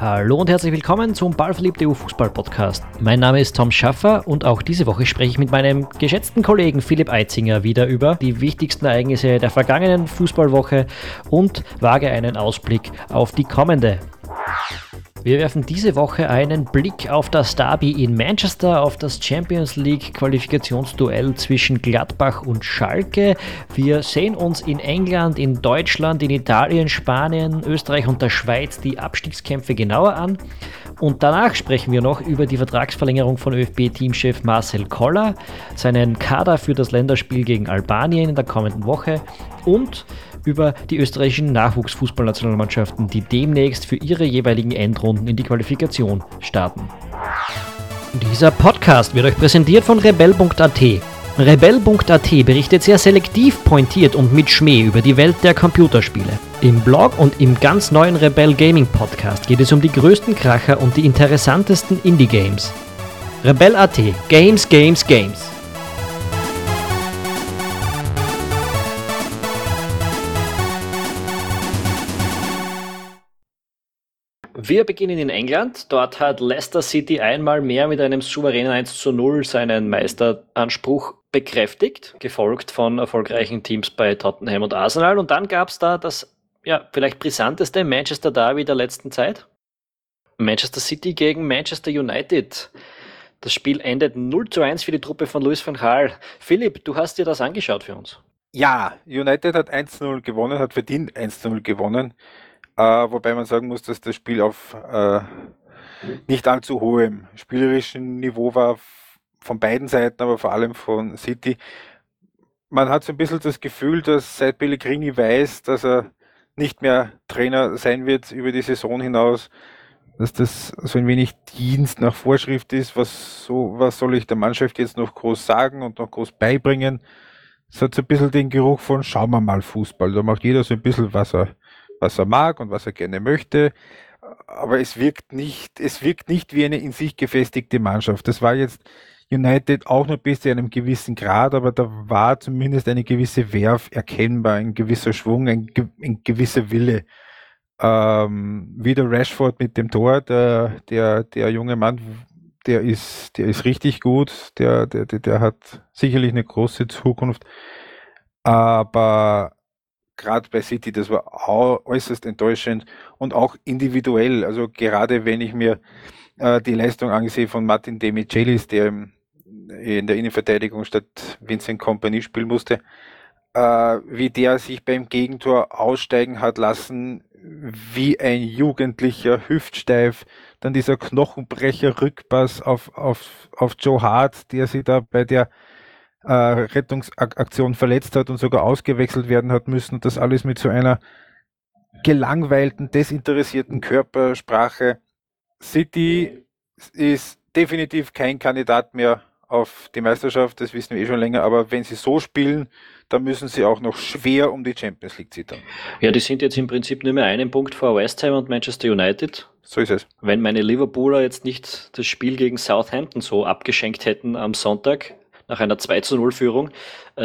Hallo und herzlich willkommen zum Ballverliebte EU Fußball Podcast. Mein Name ist Tom Schaffer und auch diese Woche spreche ich mit meinem geschätzten Kollegen Philipp Eitzinger wieder über die wichtigsten Ereignisse der vergangenen Fußballwoche und wage einen Ausblick auf die kommende. Wir werfen diese Woche einen Blick auf das Derby in Manchester, auf das Champions League Qualifikationsduell zwischen Gladbach und Schalke. Wir sehen uns in England, in Deutschland, in Italien, Spanien, Österreich und der Schweiz die Abstiegskämpfe genauer an. Und danach sprechen wir noch über die Vertragsverlängerung von ÖFB-Teamchef Marcel Koller, seinen Kader für das Länderspiel gegen Albanien in der kommenden Woche und über die österreichischen Nachwuchsfußballnationalmannschaften, die demnächst für ihre jeweiligen Endrunden in die Qualifikation starten. Dieser Podcast wird euch präsentiert von rebell.at. Rebell.at berichtet sehr selektiv, pointiert und mit Schmäh über die Welt der Computerspiele. Im Blog und im ganz neuen Rebell Gaming Podcast geht es um die größten Kracher und die interessantesten Indie-Games. Rebell.at Games, Games, Games. Wir beginnen in England. Dort hat Leicester City einmal mehr mit einem souveränen 1 zu 0 seinen Meisteranspruch bekräftigt, gefolgt von erfolgreichen Teams bei Tottenham und Arsenal. Und dann gab es da das ja, vielleicht brisanteste Manchester Derby der letzten Zeit. Manchester City gegen Manchester United. Das Spiel endet 0 zu 1 für die Truppe von Luis van Gaal. Philipp, du hast dir das angeschaut für uns. Ja, United hat 1-0 gewonnen, hat verdient 1-0 gewonnen. Äh, wobei man sagen muss, dass das Spiel auf äh, nicht allzu hohem spielerischen Niveau war von beiden Seiten, aber vor allem von City. Man hat so ein bisschen das Gefühl, dass seit Pellegrini weiß, dass er nicht mehr Trainer sein wird über die Saison hinaus, dass das so ein wenig Dienst nach Vorschrift ist, was so, was soll ich der Mannschaft jetzt noch groß sagen und noch groß beibringen. Es hat so ein bisschen den Geruch von schauen wir mal Fußball. Da macht jeder so ein bisschen, was er, was er mag und was er gerne möchte. Aber es wirkt nicht, es wirkt nicht wie eine in sich gefestigte Mannschaft. Das war jetzt United auch noch bis zu einem gewissen Grad, aber da war zumindest eine gewisse Werf erkennbar, ein gewisser Schwung, ein, ein gewisser Wille. Ähm, wieder Rashford mit dem Tor, der, der, der junge Mann, der ist, der ist richtig gut, der, der, der, der hat sicherlich eine große Zukunft. Aber gerade bei City, das war äußerst enttäuschend und auch individuell. Also gerade wenn ich mir äh, die Leistung angesehen von Martin Demichelis, der in der Innenverteidigung statt Vincent Company spielen musste, äh, wie der sich beim Gegentor aussteigen hat lassen, wie ein Jugendlicher, hüftsteif, dann dieser Knochenbrecher Rückpass auf, auf, auf Joe Hart, der sich da bei der äh, Rettungsaktion verletzt hat und sogar ausgewechselt werden hat müssen und das alles mit so einer gelangweilten, desinteressierten Körpersprache. City ist definitiv kein Kandidat mehr auf die Meisterschaft, das wissen wir eh schon länger, aber wenn sie so spielen, dann müssen sie auch noch schwer um die Champions League zittern. Ja, die sind jetzt im Prinzip nur mehr einen Punkt vor West Ham und Manchester United. So ist es. Wenn meine Liverpooler jetzt nicht das Spiel gegen Southampton so abgeschenkt hätten am Sonntag, nach einer 2 zu 0 Führung, äh,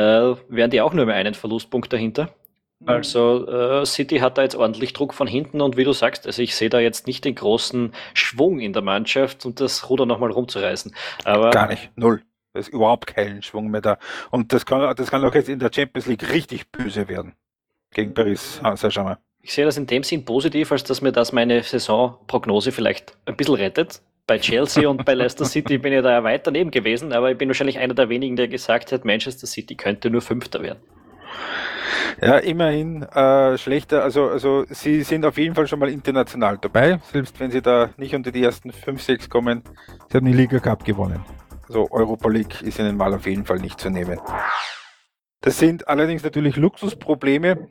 wären die auch nur mehr einen Verlustpunkt dahinter. Mhm. Also äh, City hat da jetzt ordentlich Druck von hinten und wie du sagst, also ich sehe da jetzt nicht den großen Schwung in der Mannschaft und das Ruder nochmal rumzureißen. Aber Gar nicht, null. Da ist überhaupt keinen Schwung mehr da. Und das kann, das kann auch jetzt in der Champions League richtig böse werden. Gegen Paris Saint-Germain. Ich sehe das in dem Sinn positiv, als dass mir das meine Saisonprognose vielleicht ein bisschen rettet bei Chelsea und bei Leicester City bin ich da weit daneben gewesen, aber ich bin wahrscheinlich einer der wenigen, der gesagt hat, Manchester City könnte nur Fünfter werden. Ja, immerhin äh, schlechter. Also, also sie sind auf jeden Fall schon mal international dabei, selbst wenn sie da nicht unter die ersten 5, 6 kommen. Sie haben die Liga Cup gewonnen. Also Europa League ist ihnen mal auf jeden Fall nicht zu nehmen. Das sind allerdings natürlich Luxusprobleme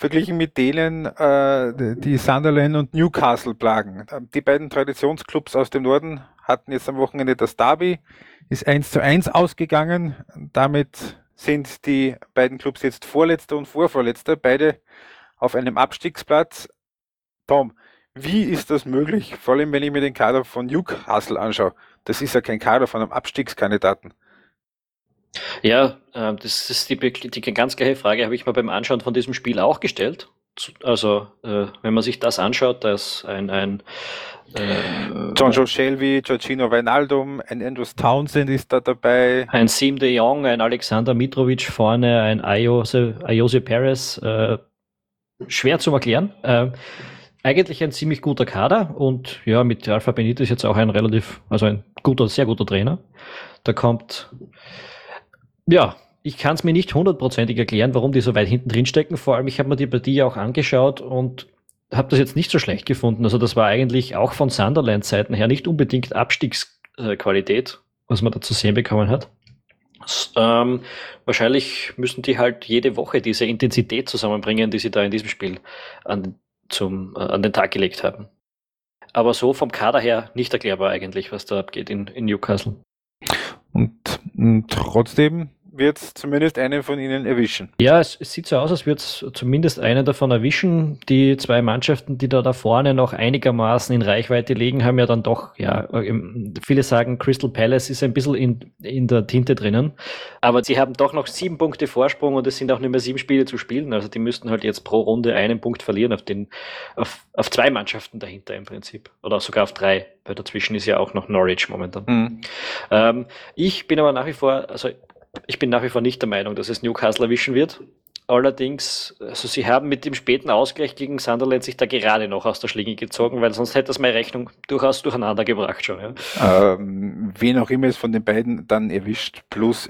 verglichen mit denen, äh, die Sunderland und Newcastle plagen. Die beiden Traditionsclubs aus dem Norden hatten jetzt am Wochenende das Derby, ist 1 zu 1 ausgegangen. Damit sind die beiden Clubs jetzt Vorletzter und Vorvorletzter, beide auf einem Abstiegsplatz. Tom, wie ist das möglich? Vor allem, wenn ich mir den Kader von Newcastle anschaue. Das ist ja kein Kader von einem Abstiegskandidaten. Ja, äh, das ist die, die ganz gleiche Frage, habe ich mir beim Anschauen von diesem Spiel auch gestellt. also äh, wenn man sich das anschaut, dass ein, ein äh, John Joe Shelby, Giorgino Weinaldum, ein Andrews Townsend ist da dabei. Ein Sim de Jong, ein Alexander Mitrovic vorne, ein Ayose, Ayose Perez. Äh, schwer zu erklären. Äh, eigentlich ein ziemlich guter Kader und ja, mit Alpha Benito ist jetzt auch ein relativ, also ein guter, sehr guter Trainer. Da kommt, ja, ich kann es mir nicht hundertprozentig erklären, warum die so weit hinten drin stecken. Vor allem, ich habe mir die Partie auch angeschaut und habe das jetzt nicht so schlecht gefunden. Also das war eigentlich auch von Sunderland-Seiten her nicht unbedingt Abstiegsqualität, was man da zu sehen bekommen hat. Ähm, wahrscheinlich müssen die halt jede Woche diese Intensität zusammenbringen, die sie da in diesem Spiel an, zum, äh, an den Tag gelegt haben. Aber so vom Kader her nicht erklärbar eigentlich, was da abgeht in, in Newcastle. Und, und trotzdem wird es zumindest einen von ihnen erwischen. Ja, es, es sieht so aus, als würde es zumindest einen davon erwischen. Die zwei Mannschaften, die da da vorne noch einigermaßen in Reichweite liegen, haben ja dann doch, ja, viele sagen, Crystal Palace ist ein bisschen in, in der Tinte drinnen. Aber sie haben doch noch sieben Punkte Vorsprung und es sind auch nicht mehr sieben Spiele zu spielen. Also die müssten halt jetzt pro Runde einen Punkt verlieren auf, den, auf, auf zwei Mannschaften dahinter im Prinzip. Oder sogar auf drei, weil dazwischen ist ja auch noch Norwich momentan. Mhm. Ähm, ich bin aber nach wie vor, also ich bin nach wie vor nicht der Meinung, dass es Newcastle erwischen wird. Allerdings, also sie haben mit dem späten Ausgleich gegen Sunderland sich da gerade noch aus der Schlinge gezogen, weil sonst hätte das meine Rechnung durchaus durcheinander gebracht schon. Ja. Ähm, wen auch immer es von den beiden dann erwischt, plus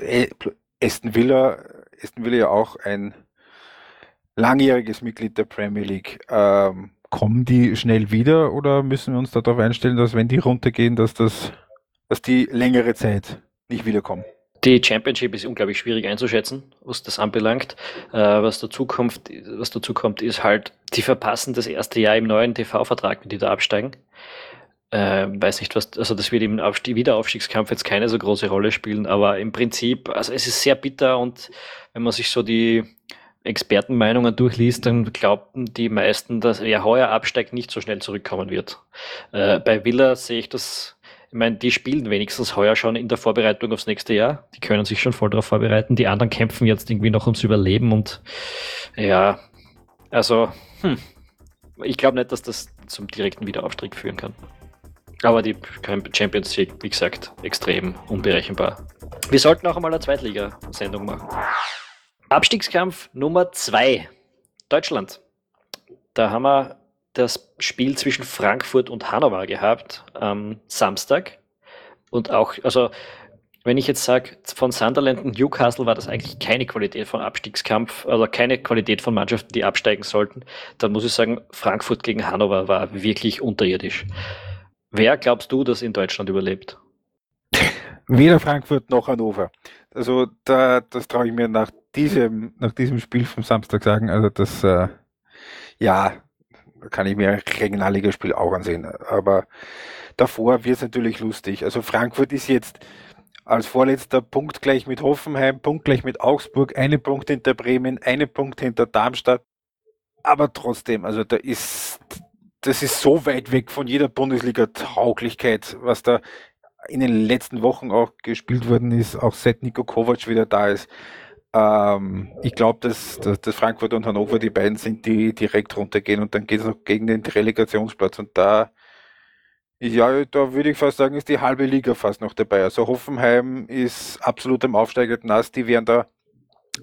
Aston Villa, Aston Villa ja auch ein langjähriges Mitglied der Premier League. Ähm, kommen die schnell wieder oder müssen wir uns darauf einstellen, dass wenn die runtergehen, dass das, dass die längere Zeit nicht wiederkommen? Die Championship ist unglaublich schwierig einzuschätzen, was das anbelangt. Äh, was, dazu kommt, was dazu kommt, ist halt, die verpassen das erste Jahr im neuen TV-Vertrag, wenn die da absteigen. Äh, weiß nicht, was, also das wird im Aufstieg, Wiederaufstiegskampf jetzt keine so große Rolle spielen, aber im Prinzip, also es ist sehr bitter und wenn man sich so die Expertenmeinungen durchliest, dann glaubten die meisten, dass wer heuer absteigt, nicht so schnell zurückkommen wird. Äh, bei Villa sehe ich das ich meine, die spielen wenigstens heuer schon in der Vorbereitung aufs nächste Jahr. Die können sich schon voll darauf vorbereiten. Die anderen kämpfen jetzt irgendwie noch ums Überleben und ja, also, hm, ich glaube nicht, dass das zum direkten Wiederaufstieg führen kann. Aber die Champions League, wie gesagt, extrem unberechenbar. Wir sollten auch einmal eine Zweitliga-Sendung machen. Abstiegskampf Nummer 2. Deutschland. Da haben wir das Spiel zwischen Frankfurt und Hannover gehabt am Samstag. Und auch, also wenn ich jetzt sage, von Sunderland und Newcastle war das eigentlich keine Qualität von Abstiegskampf, also keine Qualität von Mannschaften, die absteigen sollten, dann muss ich sagen, Frankfurt gegen Hannover war wirklich unterirdisch. Wer glaubst du, dass in Deutschland überlebt? Weder Frankfurt noch Hannover. Also da, das traue ich mir nach diesem, nach diesem Spiel vom Samstag sagen. Also das, äh, ja, kann ich mir Regionalligaspiel auch ansehen. Aber davor wird es natürlich lustig. Also Frankfurt ist jetzt als vorletzter Punkt gleich mit Hoffenheim, Punkt gleich mit Augsburg, eine Punkt hinter Bremen, eine Punkt hinter Darmstadt. Aber trotzdem, also da ist, das ist so weit weg von jeder Bundesliga-Tauglichkeit, was da in den letzten Wochen auch gespielt worden ist, auch seit Niko Kovac wieder da ist. Ähm, ich glaube, dass, dass, dass, Frankfurt und Hannover die beiden sind, die direkt runtergehen und dann geht es noch gegen den Relegationsplatz und da ja, da würde ich fast sagen, ist die halbe Liga fast noch dabei. Also Hoffenheim ist absolut am aufsteigenden Ast. Die werden da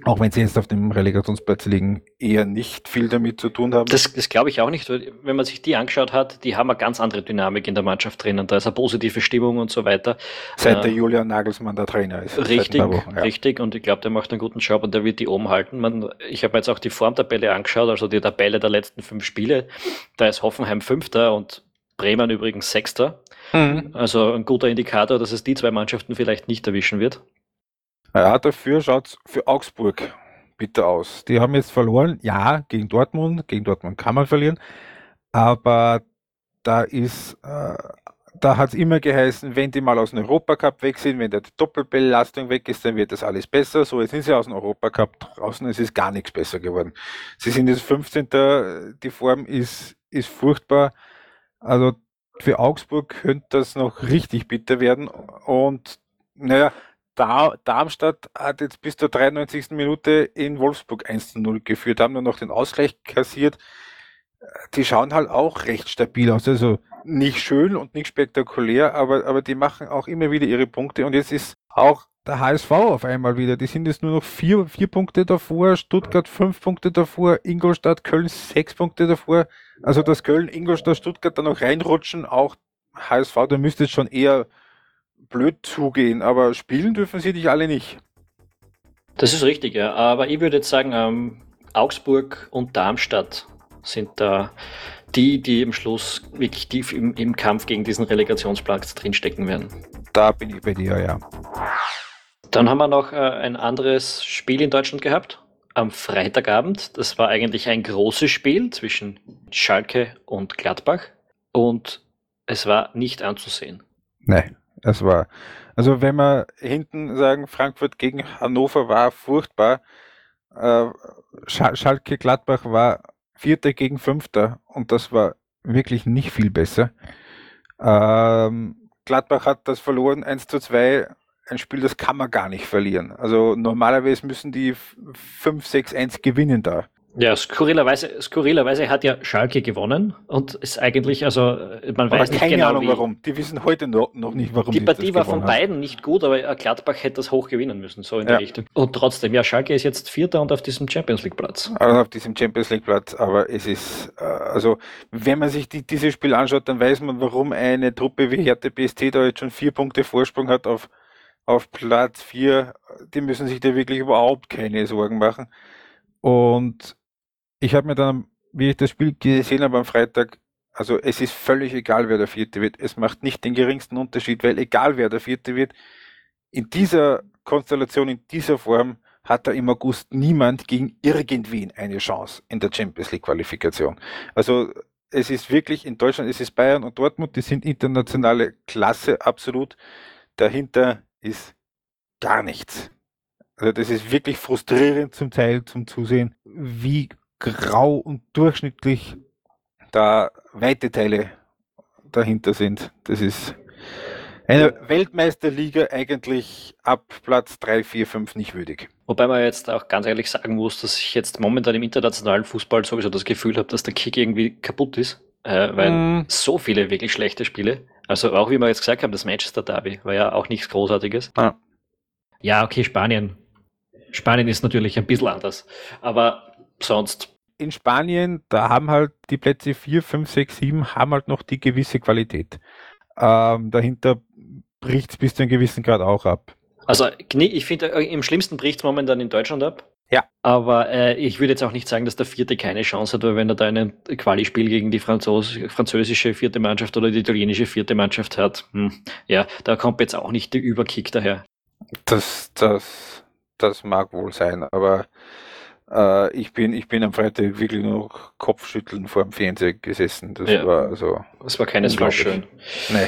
auch wenn sie jetzt auf dem Relegationsplatz liegen, eher nicht viel damit zu tun haben. Das, das glaube ich auch nicht. Wenn man sich die angeschaut hat, die haben eine ganz andere Dynamik in der Mannschaft drinnen. Da ist eine positive Stimmung und so weiter. Seit äh, der Julian Nagelsmann der Trainer ist. Richtig, Wochen, ja. richtig. Und ich glaube, der macht einen guten Job und der wird die oben halten. Man, ich habe mir jetzt auch die Formtabelle angeschaut, also die Tabelle der letzten fünf Spiele. Da ist Hoffenheim Fünfter und Bremen übrigens Sechster. Mhm. Also ein guter Indikator, dass es die zwei Mannschaften vielleicht nicht erwischen wird. Ja, dafür schaut es für Augsburg bitter aus. Die haben jetzt verloren, ja, gegen Dortmund. Gegen Dortmund kann man verlieren. Aber da ist, äh, da hat es immer geheißen, wenn die mal aus dem Europacup weg sind, wenn die Doppelbelastung weg ist, dann wird das alles besser. So, jetzt sind sie aus dem Europacup draußen, es ist gar nichts besser geworden. Sie sind jetzt 15. Die Form ist, ist furchtbar. Also für Augsburg könnte das noch richtig bitter werden. Und naja, Darmstadt hat jetzt bis zur 93. Minute in Wolfsburg 1 zu 0 geführt, haben nur noch den Ausgleich kassiert. Die schauen halt auch recht stabil aus. Also nicht schön und nicht spektakulär, aber, aber die machen auch immer wieder ihre Punkte. Und jetzt ist auch der HSV auf einmal wieder. Die sind jetzt nur noch vier, vier Punkte davor, Stuttgart fünf Punkte davor, Ingolstadt, Köln sechs Punkte davor. Also dass Köln, Ingolstadt, Stuttgart da noch reinrutschen, auch HSV, da müsste es schon eher blöd zugehen, aber spielen dürfen sie dich alle nicht. Das ist richtig, ja. Aber ich würde jetzt sagen, ähm, Augsburg und Darmstadt sind da die, die im Schluss wirklich tief im, im Kampf gegen diesen Relegationsplatz drinstecken werden. Da bin ich bei dir, ja. Dann haben wir noch äh, ein anderes Spiel in Deutschland gehabt. Am Freitagabend. Das war eigentlich ein großes Spiel zwischen Schalke und Gladbach. Und es war nicht anzusehen. Nein, es war. Also wenn wir hinten sagen, Frankfurt gegen Hannover war furchtbar. Äh, Schalke Gladbach war Vierter gegen Fünfter und das war wirklich nicht viel besser. Ähm, Gladbach hat das verloren 1 zu 2. Ein Spiel, das kann man gar nicht verlieren. Also normalerweise müssen die 5-6-1 gewinnen da. Ja, skurrilerweise, skurrilerweise hat ja Schalke gewonnen und ist eigentlich, also man weiß nicht keine genau, Ahnung wie, warum. Die wissen heute noch, noch nicht, warum Die die Partie war von haben. beiden nicht gut, aber Gladbach hätte das hoch gewinnen müssen, so in Ja. die Richtung. Und trotzdem, ja, Schalke ist jetzt Vierter und auf diesem Champions League Platz. Also auf diesem Champions League Platz, aber es ist, äh, also wenn man sich die, dieses Spiel anschaut, dann weiß man, warum eine Truppe wie Hertha BST da jetzt schon vier Punkte Vorsprung hat auf, auf Platz vier. Die müssen sich da wirklich überhaupt keine Sorgen machen. Und ich habe mir dann, wie ich das Spiel gesehen habe am Freitag, also es ist völlig egal, wer der Vierte wird. Es macht nicht den geringsten Unterschied, weil egal wer der Vierte wird, in dieser Konstellation, in dieser Form hat da im August niemand gegen irgendwen eine Chance in der Champions League Qualifikation. Also es ist wirklich in Deutschland, es ist Bayern und Dortmund, die sind internationale Klasse absolut. Dahinter ist gar nichts. Also das ist wirklich frustrierend zum Teil zum Zusehen, wie grau und durchschnittlich da weite Teile dahinter sind. Das ist eine Weltmeisterliga eigentlich ab Platz 3, 4, 5 nicht würdig. Wobei man jetzt auch ganz ehrlich sagen muss, dass ich jetzt momentan im internationalen Fußball sowieso das Gefühl habe, dass der Kick irgendwie kaputt ist, äh, weil Mm. so viele wirklich schlechte Spiele, also auch wie wir jetzt gesagt haben, das Manchester Derby war ja auch nichts Großartiges. Ja. Ja, okay, Spanien. Spanien ist natürlich ein bisschen anders, aber sonst In Spanien, da haben halt die Plätze 4, 5, 6, 7 haben halt noch die gewisse Qualität. Ähm, dahinter bricht es bis zu einem gewissen Grad auch ab. Also ich finde, äh, im schlimmsten bricht es momentan in Deutschland ab. Ja. Aber äh, ich würde jetzt auch nicht sagen, dass der Vierte keine Chance hat, weil wenn er da ein Quali-Spiel gegen die Franzos französische vierte Mannschaft oder die italienische vierte Mannschaft hat, hm, ja, da kommt jetzt auch nicht der Überkick daher. Das, das, das mag wohl sein, aber äh, ich, bin, ich bin am Freitag wirklich nur noch Kopfschütteln vor dem Fernseher gesessen. Das Ja. war also. Das war keinesfalls schön. Nee.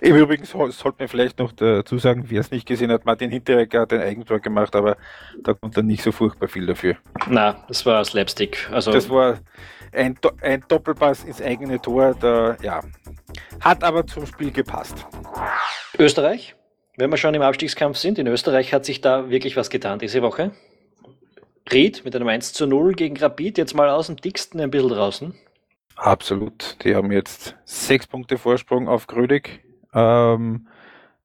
Im Übrigen soll- sollte man vielleicht noch dazu sagen, wer es nicht gesehen hat, Martin Hinteregger hat ein Eigentor gemacht, aber da kommt dann nicht so furchtbar viel dafür. Na, das war Slapstick. Also Das war ein, ein Doppelpass ins eigene Tor, da, ja. Hat aber zum Spiel gepasst. Österreich, wenn wir schon im Abstiegskampf sind, in Österreich hat sich da wirklich was getan diese Woche. Ried mit einem 1 zu 0 gegen Rapid, jetzt mal aus dem dicksten ein bisschen draußen. Absolut. Die haben jetzt sechs Punkte Vorsprung auf Grödig. Ähm,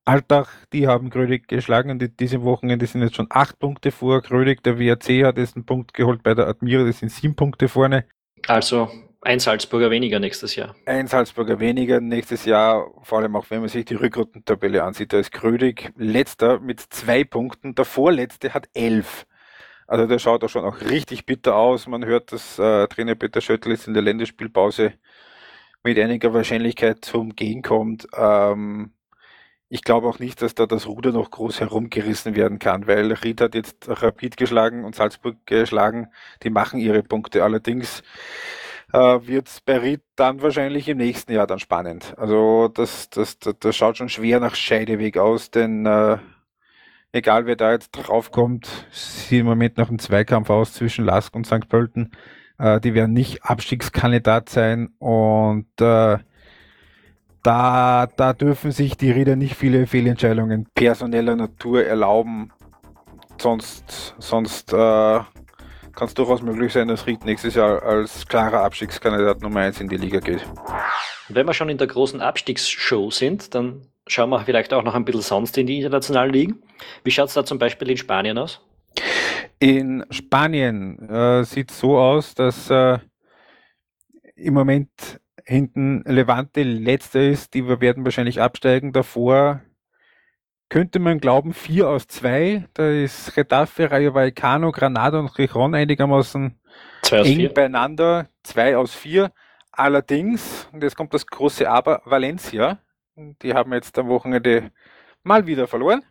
Altach, die haben Grödig geschlagen und die, diese Wochenende sind jetzt schon acht Punkte vor Grödig. Der WRC hat jetzt einen Punkt geholt bei der Admira, das sind sieben Punkte vorne. Also ein Salzburger weniger nächstes Jahr. Ein Salzburger weniger nächstes Jahr, vor allem auch wenn man sich die Rückrundentabelle ansieht. Da ist Grödig letzter mit zwei Punkten, der vorletzte hat elf. Also der schaut auch schon auch richtig bitter aus. Man hört, dass äh, Trainer Peter Schöttl jetzt in der Länderspielpause mit einiger Wahrscheinlichkeit zum Gehen kommt. Ähm, ich glaube auch nicht, dass da das Ruder noch groß herumgerissen werden kann, weil Ried hat jetzt Rapid geschlagen und Salzburg geschlagen. Die machen ihre Punkte. Allerdings äh, wird es bei Ried dann wahrscheinlich im nächsten Jahr dann spannend. Also das, das, das, das schaut schon schwer nach Scheideweg aus, denn äh, egal wer da jetzt draufkommt, sieht im Moment noch ein Zweikampf aus zwischen Lask und St. Pölten. Äh, die werden nicht Abstiegskandidat sein und äh, da, da dürfen sich die Rieder nicht viele Fehlentscheidungen personeller Natur erlauben. Sonst, sonst äh, kann es durchaus möglich sein, dass Ried nächstes Jahr als klarer Abstiegskandidat Nummer 1 in die Liga geht. Wenn wir schon in der großen Abstiegsshow sind, dann schauen wir vielleicht auch noch ein bisschen sonst in die internationalen Ligen. Wie schaut es da zum Beispiel in Spanien aus? In Spanien äh, sieht es so aus, dass äh, im Moment hinten Levante letzter ist. Die werden wahrscheinlich absteigen. Davor könnte man glauben, vier aus zwei. Da ist Retafe, Rayo Vallecano, Granada und Rijon einigermaßen eng vier. beieinander. Zwei aus vier. Allerdings, und jetzt kommt das große Aber, Valencia, die haben jetzt am Wochenende mal wieder verloren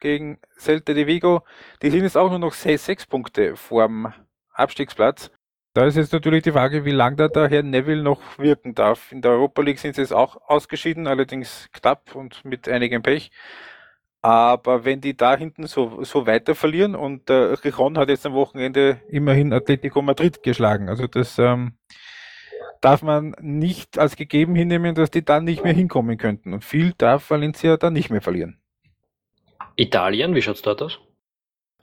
gegen Celta de Vigo. Die sind jetzt auch nur noch sechs, Punkte vorm Abstiegsplatz. Da ist jetzt natürlich die Frage, wie lange da der Herr Neville noch wirken darf. In der Europa League sind sie jetzt auch ausgeschieden, allerdings knapp und mit einigem Pech. Aber wenn die da hinten so, so weiter verlieren und äh, Rijon hat jetzt am Wochenende immerhin Atletico Madrid geschlagen. Also das ähm, darf man nicht als gegeben hinnehmen, dass die dann nicht mehr hinkommen könnten. Und viel darf Valencia dann nicht mehr verlieren. Italien, wie schaut es dort aus?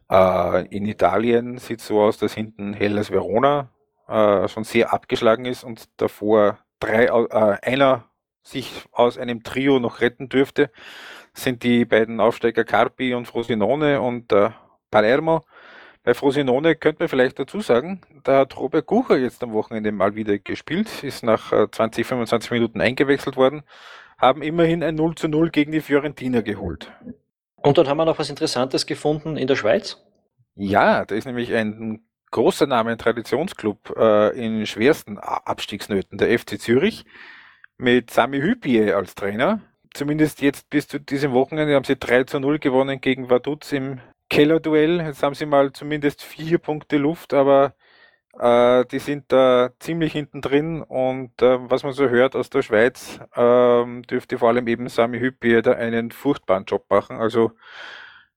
Äh, in Italien sieht es so aus, dass hinten Hellas Verona äh, schon sehr abgeschlagen ist und davor drei, äh, einer sich aus einem Trio noch retten dürfte, sind die beiden Aufsteiger Carpi und Frosinone und äh, Palermo. Bei Frosinone könnte man vielleicht dazu sagen, da hat Robert Kucher jetzt am Wochenende mal wieder gespielt, ist nach 20, äh, 25 Minuten eingewechselt worden, haben immerhin ein 0 zu 0 gegen die Fiorentina geholt. Und dann haben wir noch was Interessantes gefunden in der Schweiz? Ja, da ist nämlich ein großer Name, ein Traditionsclub äh, in schwersten Abstiegsnöten, der FC Zürich, mit Sami Hüpie als Trainer. Zumindest jetzt bis zu diesem Wochenende haben sie 3 zu 0 gewonnen gegen Vaduz im Kellerduell. Jetzt haben sie mal zumindest vier Punkte Luft, aber äh, die sind da ziemlich hinten drin und äh, was man so hört aus der Schweiz, äh, dürfte vor allem eben Sami Hüppi da einen furchtbaren Job machen. Also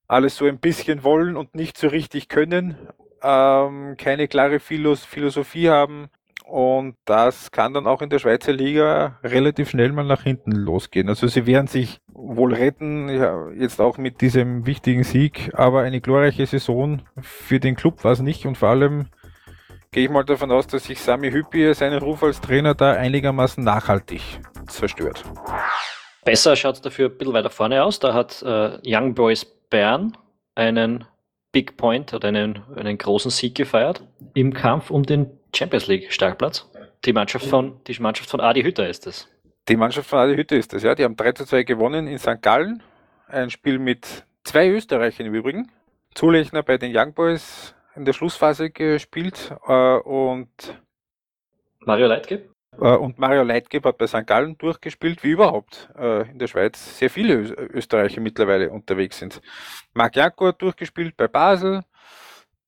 alles so ein bisschen wollen und nicht so richtig können, ähm, keine klare Philosophie haben, und das kann dann auch in der Schweizer Liga relativ schnell mal nach hinten losgehen. Also sie werden sich wohl retten, ja, jetzt auch mit diesem wichtigen Sieg, aber eine glorreiche Saison für den Club war es nicht und vor allem gehe ich mal davon aus, dass sich Sami Hüppi seinen Ruf als Trainer da einigermaßen nachhaltig zerstört. Besser schaut es dafür ein bisschen weiter vorne aus. Da hat äh, Young Boys Bern einen Big Point oder einen, einen großen Sieg gefeiert im Kampf um den Champions League Startplatz. Die Mannschaft von, die Mannschaft von Adi Hütter ist es. Die Mannschaft von Adi Hütter ist es, ja. Die haben 3 zu 2 gewonnen in St. Gallen. Ein Spiel mit zwei Österreichern im Übrigen. Zulechner bei den Young Boys in der Schlussphase gespielt äh, und Mario Leitgeb? Äh, und Mario Leitgeb hat bei St. Gallen durchgespielt, wie überhaupt äh, in der Schweiz sehr viele Österreicher mittlerweile unterwegs sind. Marc Janko hat durchgespielt bei Basel,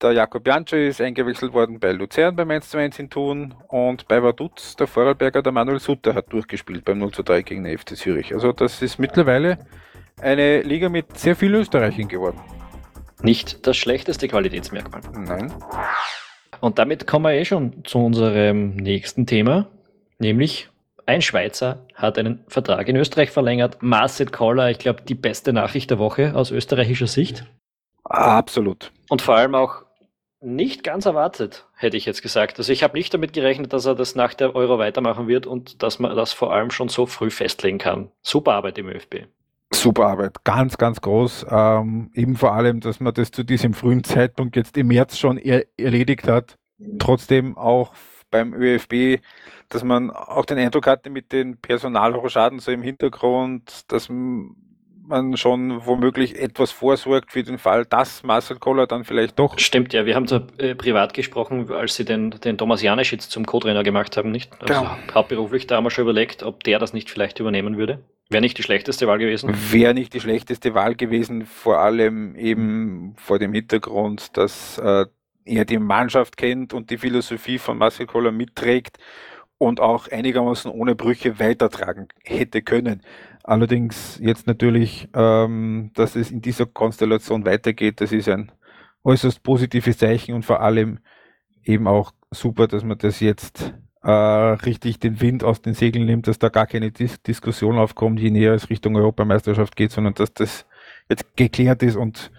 der Jakob Janče ist eingewechselt worden bei Luzern beim 1 zu 1 in Thun und bei Vaduz, der Vorarlberger, der Manuel Sutter hat durchgespielt beim 0 zu 3 gegen den FC Zürich. Also das ist mittlerweile eine Liga mit sehr vielen Österreichern geworden. Nicht das schlechteste Qualitätsmerkmal. Nein. Und damit kommen wir eh schon zu unserem nächsten Thema, nämlich ein Schweizer hat einen Vertrag in Österreich verlängert. Marcel Koller, ich glaube, die beste Nachricht der Woche aus österreichischer Sicht. Absolut. Und vor allem auch nicht ganz erwartet, hätte ich jetzt gesagt. Also ich habe nicht damit gerechnet, dass er das nach der Euro weitermachen wird und dass man das vor allem schon so früh festlegen kann. Super Arbeit im ÖFB. Super Arbeit, ganz, ganz groß. Ähm, eben vor allem, dass man das zu diesem frühen Zeitpunkt jetzt im März schon er erledigt hat. Trotzdem auch beim ÖFB, dass man auch den Eindruck hatte mit den Personalschaden so im Hintergrund, dass man schon womöglich etwas vorsorgt für den Fall, dass Marcel Koller dann vielleicht doch. Stimmt, ja. Wir haben da äh, privat gesprochen, als sie den, den Thomas Janischitz zum Co-Trainer gemacht haben, nicht? Also genau. Hauptberuflich, da haben wir schon überlegt, ob der das nicht vielleicht übernehmen würde. Wäre nicht die schlechteste Wahl gewesen? Wäre nicht die schlechteste Wahl gewesen, vor allem eben vor dem Hintergrund, dass äh, er die Mannschaft kennt und die Philosophie von Marcel Koller mitträgt und auch einigermaßen ohne Brüche weitertragen hätte können. Allerdings jetzt natürlich, ähm, dass es in dieser Konstellation weitergeht, das ist ein äußerst positives Zeichen und vor allem eben auch super, dass man das jetzt äh, richtig den Wind aus den Segeln nimmt, dass da gar keine Dis Diskussion aufkommt, je näher es Richtung Europameisterschaft geht, sondern dass das jetzt geklärt ist und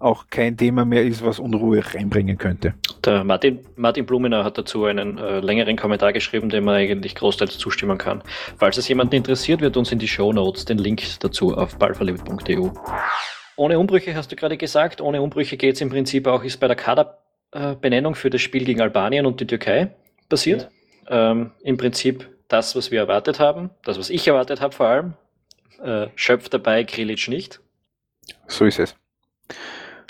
auch kein Thema mehr ist, was Unruhe reinbringen könnte. Der Martin, Martin Blumenau hat dazu einen äh, längeren Kommentar geschrieben, dem man eigentlich großteils zustimmen kann. Falls es jemanden interessiert, wird uns in die Show Notes den Link dazu auf ballverlebt.eu. Ohne Umbrüche hast du gerade gesagt, ohne Umbrüche geht es im Prinzip auch, ist bei der Kaderbenennung für das Spiel gegen Albanien und die Türkei passiert. Ja. Ähm, Im Prinzip das, was wir erwartet haben, das, was ich erwartet habe vor allem. Äh, Schöpf dabei, Grilic nicht. So ist es.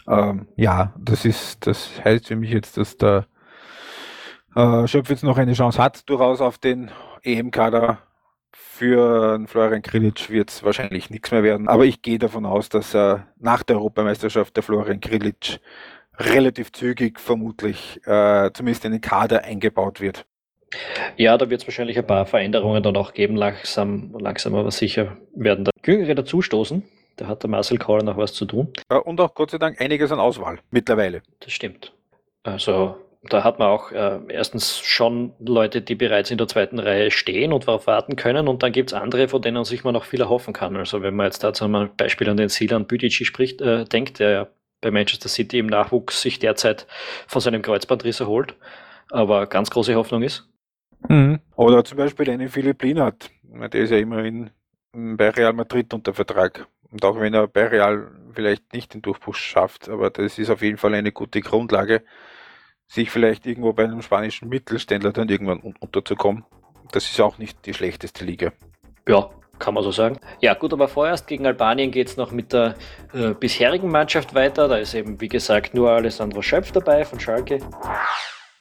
Ähm, ja, das ist, das heißt für mich jetzt, dass der äh, Schöpf jetzt noch eine Chance hat, durchaus auf den EM-Kader. Für Florian Krilic wird es wahrscheinlich nichts mehr werden. Aber ich gehe davon aus, dass er nach der Europameisterschaft der Florian Krilic relativ zügig vermutlich äh, zumindest in den Kader eingebaut wird. Ja, da wird es wahrscheinlich ein paar Veränderungen dann auch geben, langsam, langsam aber sicher werden da Jüngere dazustoßen. Da hat der Marcel Kauer noch was zu tun. Und auch Gott sei Dank einiges an Auswahl mittlerweile. Das stimmt. Also da hat man auch äh, erstens schon Leute, die bereits in der zweiten Reihe stehen und darauf warten können. Und dann gibt es andere, von denen sich man noch viel erhoffen kann. Also wenn man jetzt da zum Beispiel an den Silan Büdici spricht, äh, denkt, der ja bei Manchester City im Nachwuchs sich derzeit von seinem Kreuzbandriss erholt, aber ganz große Hoffnung ist. Mhm. Oder zum Beispiel einen Philipp Lienhardt. Der ist ja immerhin bei Real Madrid unter Vertrag. Und auch wenn er bei Real vielleicht nicht den Durchbruch schafft, aber das ist auf jeden Fall eine gute Grundlage, sich vielleicht irgendwo bei einem spanischen Mittelständler dann irgendwann unterzukommen. Das ist auch nicht die schlechteste Liga. Ja, kann man so sagen. Ja, gut, aber vorerst gegen Albanien geht es noch mit der äh, bisherigen Mannschaft weiter. Da ist eben, wie gesagt, nur Alessandro Schöpf dabei von Schalke.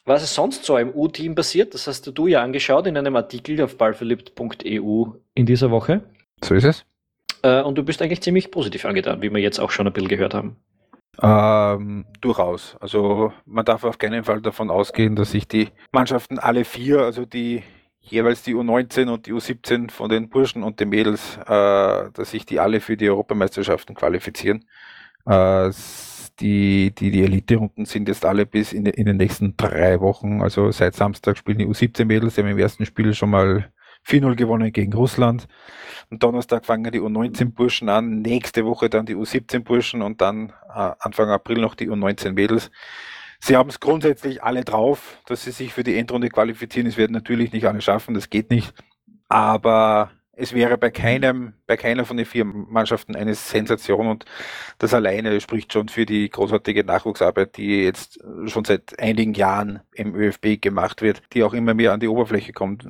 Was ist sonst so im U-Team passiert? Das hast du ja angeschaut in einem Artikel auf ballverliebt.eu in dieser Woche. So ist es. Äh, und du bist eigentlich ziemlich positiv angetan, wie wir jetzt auch schon ein bisschen gehört haben. Ähm, durchaus. Also man darf auf keinen Fall davon ausgehen, dass sich die Mannschaften alle vier, also die jeweils die U19 und die U17 von den Burschen und den Mädels, äh, dass sich die alle für die Europameisterschaften qualifizieren. Äh, die, die, die Elite-Runden sind jetzt alle bis in, in den nächsten drei Wochen. Also seit Samstag spielen die U17-Mädels, die haben im ersten Spiel schon mal 4-0 gewonnen gegen Russland. Am Donnerstag fangen die U19-Burschen an, nächste Woche dann die U17-Burschen und dann äh, Anfang April noch die U19-Mädels. Sie haben es grundsätzlich alle drauf, dass sie sich für die Endrunde qualifizieren. Es werden natürlich nicht alle schaffen, das geht nicht. Aber es wäre bei keinem, bei keiner von den vier Mannschaften eine Sensation und das alleine spricht schon für die großartige Nachwuchsarbeit, die jetzt schon seit einigen Jahren im ÖFB gemacht wird, die auch immer mehr an die Oberfläche kommt.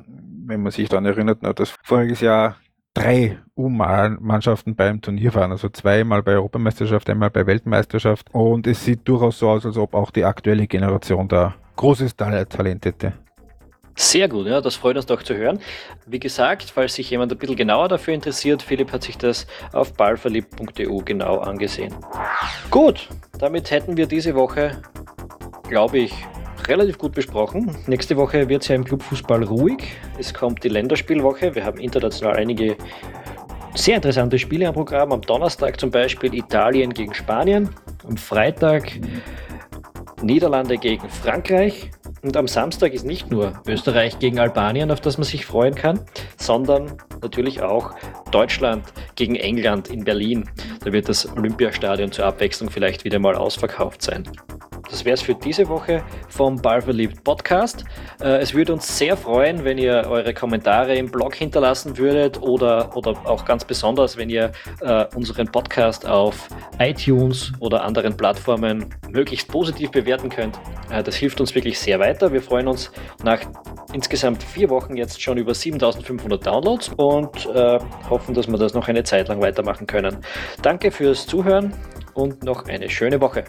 Wenn man sich daran erinnert, dass voriges Jahr drei U-Mannschaften beim Turnier waren, also zweimal bei Europameisterschaft, einmal bei Weltmeisterschaft und es sieht durchaus so aus, als ob auch die aktuelle Generation da großes Talent hätte. Sehr gut, ja, das freut uns doch zu hören. Wie gesagt, falls sich jemand ein bisschen genauer dafür interessiert, Philipp hat sich das auf ballverliebt.eu genau angesehen. Gut, damit hätten wir diese Woche, glaube ich, relativ gut besprochen. Nächste Woche wird es ja im Clubfußball ruhig. Es kommt die Länderspielwoche. Wir haben international einige sehr interessante Spiele am Programm. Am Donnerstag zum Beispiel Italien gegen Spanien. Am Freitag Niederlande gegen Frankreich. Und am Samstag ist nicht nur Österreich gegen Albanien, auf das man sich freuen kann, sondern natürlich auch Deutschland gegen England in Berlin. Da wird das Olympiastadion zur Abwechslung vielleicht wieder mal ausverkauft sein. Das wäre es für diese Woche vom Ballverliebt Podcast. Äh, es würde uns sehr freuen, wenn ihr eure Kommentare im Blog hinterlassen würdet oder, oder auch ganz besonders, wenn ihr äh, unseren Podcast auf iTunes oder anderen Plattformen möglichst positiv bewerten könnt. Äh, das hilft uns wirklich sehr weiter. Wir freuen uns nach insgesamt vier Wochen jetzt schon über 7500 Downloads und hoffen, dass wir das noch eine Zeit lang weitermachen können. Danke fürs Zuhören und noch eine schöne Woche.